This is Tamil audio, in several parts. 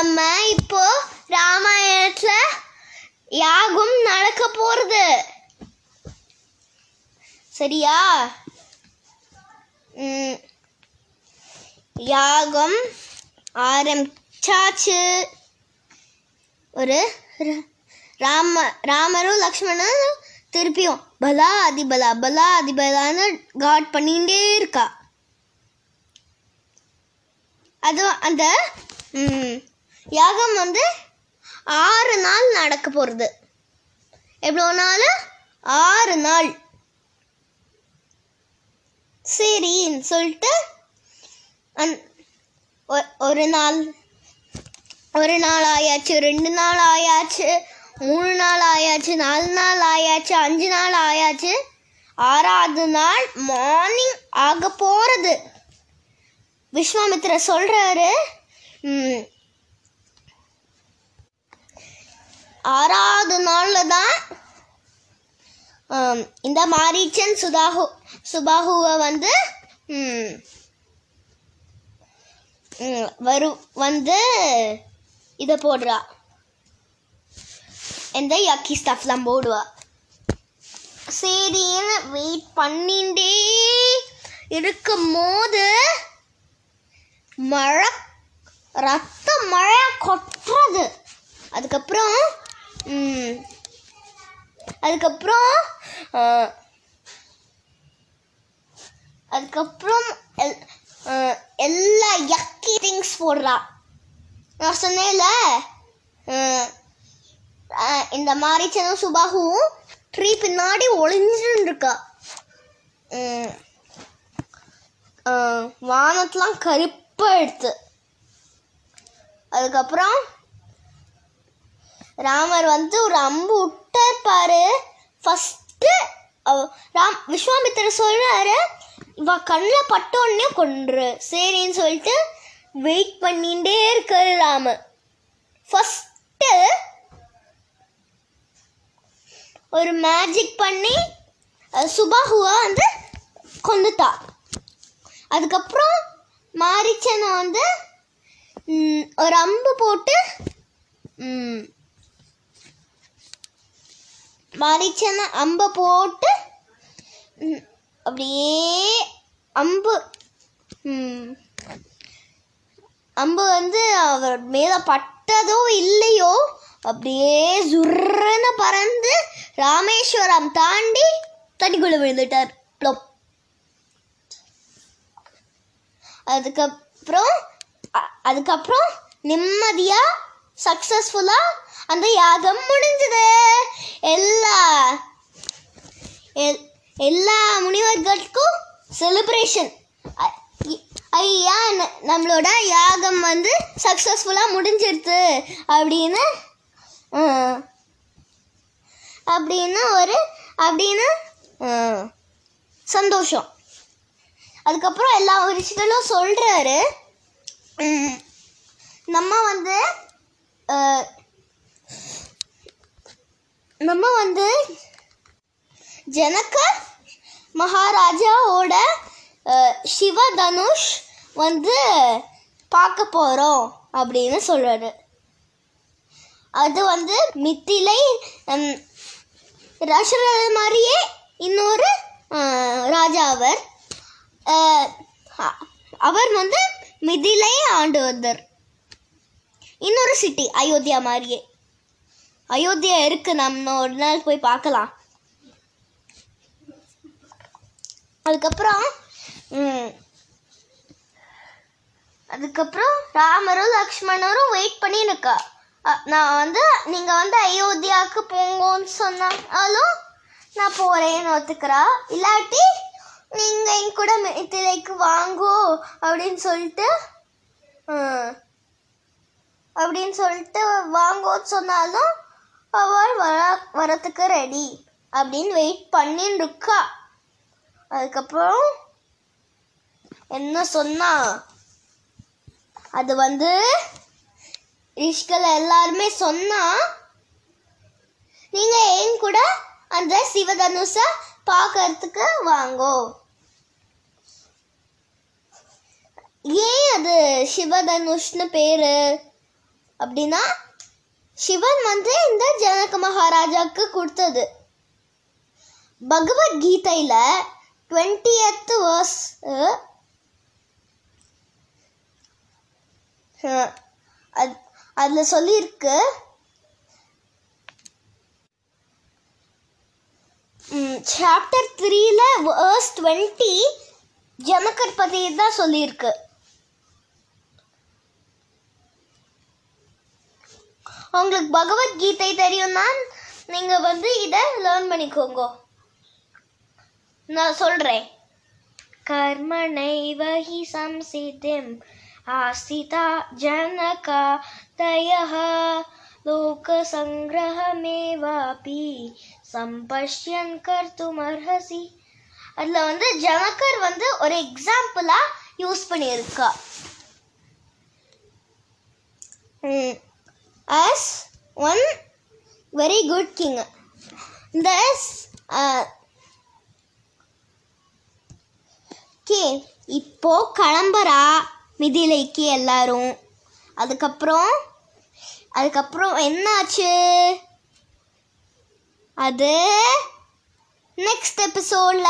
நம்ம இப்போ ராமாயணத்துல யாகம் நடக்க போறது. சரியா? யாகம் ஆரம்பிச்சாச்சு. ஒரு ராம ராமரும் லக்ஷ்மணனும் திருப்பியும் பலா அதிபலா பலா அதிபலான்னு காட் பண்ணிகிட்டே இருக்கா. அது அந்த ம், யாகம் வந்து ஆறு நாள் நடக்க போகிறது எவ்வளோ நாள்? ஆறு நாள். சரின்னு சொல்லிட்டு அந் ஒ- ஒரு நாள் ஒரு நாள் ஆயாச்சு ரெண்டு நாள் ஆயாச்சு மூணு நாள் ஆயாச்சு நாலு நாள் ஆயாச்சு அஞ்சு நாள் ஆயாச்சு. ஆறாவது நாள் மார்னிங் ஆக போகிறது விஸ்வாமித்திரர் சொல்கிறாரு ஆறாவது நாளில் தான் இந்த மாரீச்சன் சுதாஹு சுபாஹுவை வந்து வரு வந்து இதை போடுறா. இந்த யக்கி ஸ்டஃப்லாம் போடுவா. சரின்னு வெயிட் பண்ணிட்டே இருக்கும் போது மழை ரத்த மழை கொட்டுறது. அதுக்கப்புறம் அதுக்கப்புறம் அதுக்கப்புறம் எல்- எல்லா யக்கி திங்ஸ் போடுறா. நான் சொன்னேன்ல இந்த ஆ, இந்த மாரிச்சனும் சுபாகுவும் ட்ரீ பின்னாடி ஒளிஞ்சுன்னு இருக்கா வானத்தெலாம் கருப்பாக எடுத்து. அதுக்கப்புறம் ராமர் வந்து ஒரு அம்பு விட்டார் பாரு ஃபஸ்ட்டு ராம் விஸ்வாமித்திர சொல்கிறாரு இவ கண்ணில் பட்டோன்னே கொன்று சரின்னு சொல்லிட்டு வெயிட் பண்ணிகிட்டே இருக்காரு ராமர். ஃபஸ்ட்டு ஒரு மேஜிக் பண்ணி சுபாஹுவை வந்து கொண்டுட்டா அதுக்கப்புறம் மாரிச்சனை வந்து ஒரு அம்பு போட்டு மறிச்சன அம்பை போட்டு அப்படியே அம்பு அம்பு வந்து அவர் மேலே பட்டதோ இல்லையோ அப்படியே சுர்ன்னு பறந்து ராமேஸ்வரம் தாண்டி தண்ணிக்குள்ளே விழுந்துட்டார். ப்ளொப் அதுக்கப்புறம் அதுக்கப்புறம் நிம்மதியாக சக்ஸஸ்ஃபுல்லாக அந்த யாகம் முடிஞ்சது. எல்லா முனிவர்களுக்கும் செலிப்ரேஷன் ஐயா ந- நம்மளோட யாகம் வந்து சக்ஸஸ்ஃபுல்லாக முடிஞ்சிருது. அப்படின்னு அப்படின்னு ஒரு அப்படின்னு சந்தோஷம். அதுக்கப்புறம் எல்லா ரிஷிகளும் சொல்கிறாரு நம்ம வந்து நம்ம வந்து ஜனக மகாராஜாவோட சிவதனுஷ் தனுஷ் வந்து பார்க்க போகிறோம் அப்படின்னு சொல்கிறாரு அது வந்து மித்திலை ஹம், மாதிரியே இன்னொரு ராஜா அவர். அவர் வந்து மிதிலையே ஆண்டு வந்தார். இன்னொரு சிட்டி அயோத்தியா மாதிரியே. அயோத்தியா இருக்கு நம்ம ஒரு நாள் போய் பார்க்கலாம். அதுக்கப்புறம் அதுக்கப்புறம் ராமரும் லக்ஷ்மணரும் வெயிட் பண்ணி இருக்கா நான் வந்து நீங்கள் வந்து அயோத்தியாவுக்கு போங்கன்னு சொன்னாலும் நான் போகிறேன்னு ஒத்துக்கிறா. இல்லாட்டி நீங்கள் என் கூட மித்திலைக்கு வாங்கோ அப்படின்னு சொல்லிட்டு அப்படின்னு சொல்லிட்டு வாங்கோன்னு சொன்னாலும் அவள் வர வரத்துக்கு ரெடி அப்படின்னு வெயிட் பண்ணின்னு இருக்கா அதுக்கப்புறம் என்ன சொன்னா? அது வந்து ரிஷ்கல் எல்லாருமே சொன்னா நீங்க ஏன் கூட அந்த சிவதனுஷ பார்க்கறதுக்கு வாங்கோ. ஏன் அது சிவதனுஷ்னு பேரு? அப்படின்னா சிவன் வந்து இந்த ஜனக மகாராஜாக்கு கொடுத்தது. பகவத்கீதையில டுவெண்ட்டியத் வர்ஸ் அதில் சொல்லியிருக்கு சாப்டர் த்ரீல வேர்ஸ் டுவெண்ட்டி ஜமக்கர் பற்றி தான் சொல்லியிருக்கு. உங்களுக்கு பகவத்கீதை தெரியும்னா நீங்கள் வந்து இதை லேர்ன் பண்ணிக்கோங்க. நான் சொல்கிறேன் கர்மணைவ ஹி சம்சிதிம் ஆசிதா ஜனகா தயः லோகசங்கிரகமேவாபி சம்பஷ்யன் கர்த்துமர்ஹசி. அதில் வந்து ஜனகர் வந்து ஒரு எக்ஸாம்பிளாக யூஸ் பண்ணியிருக்கா. As one very good king இந்த ஓகே இப்போ கிளம்புறா மிதிலைக்கு எல்லாரும். அதுக்கப்புறம் அதுக்கப்புறம் என்னாச்சு? அது நெக்ஸ்ட் எபிசோடில்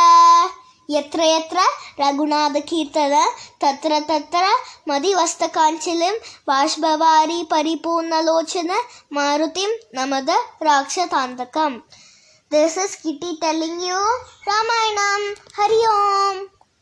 எத்திர எத்திர ரகுநாத கீர்த்தன தத்திர தத்திர மதிவஸ்த காஞ்சிலிம் பாஷ்பவாரி பரிபூர்ணலோச்சன மாருதிம் நமத ராட்சதாந்தகம். This is Kitty telling you Ramayanam Hari Om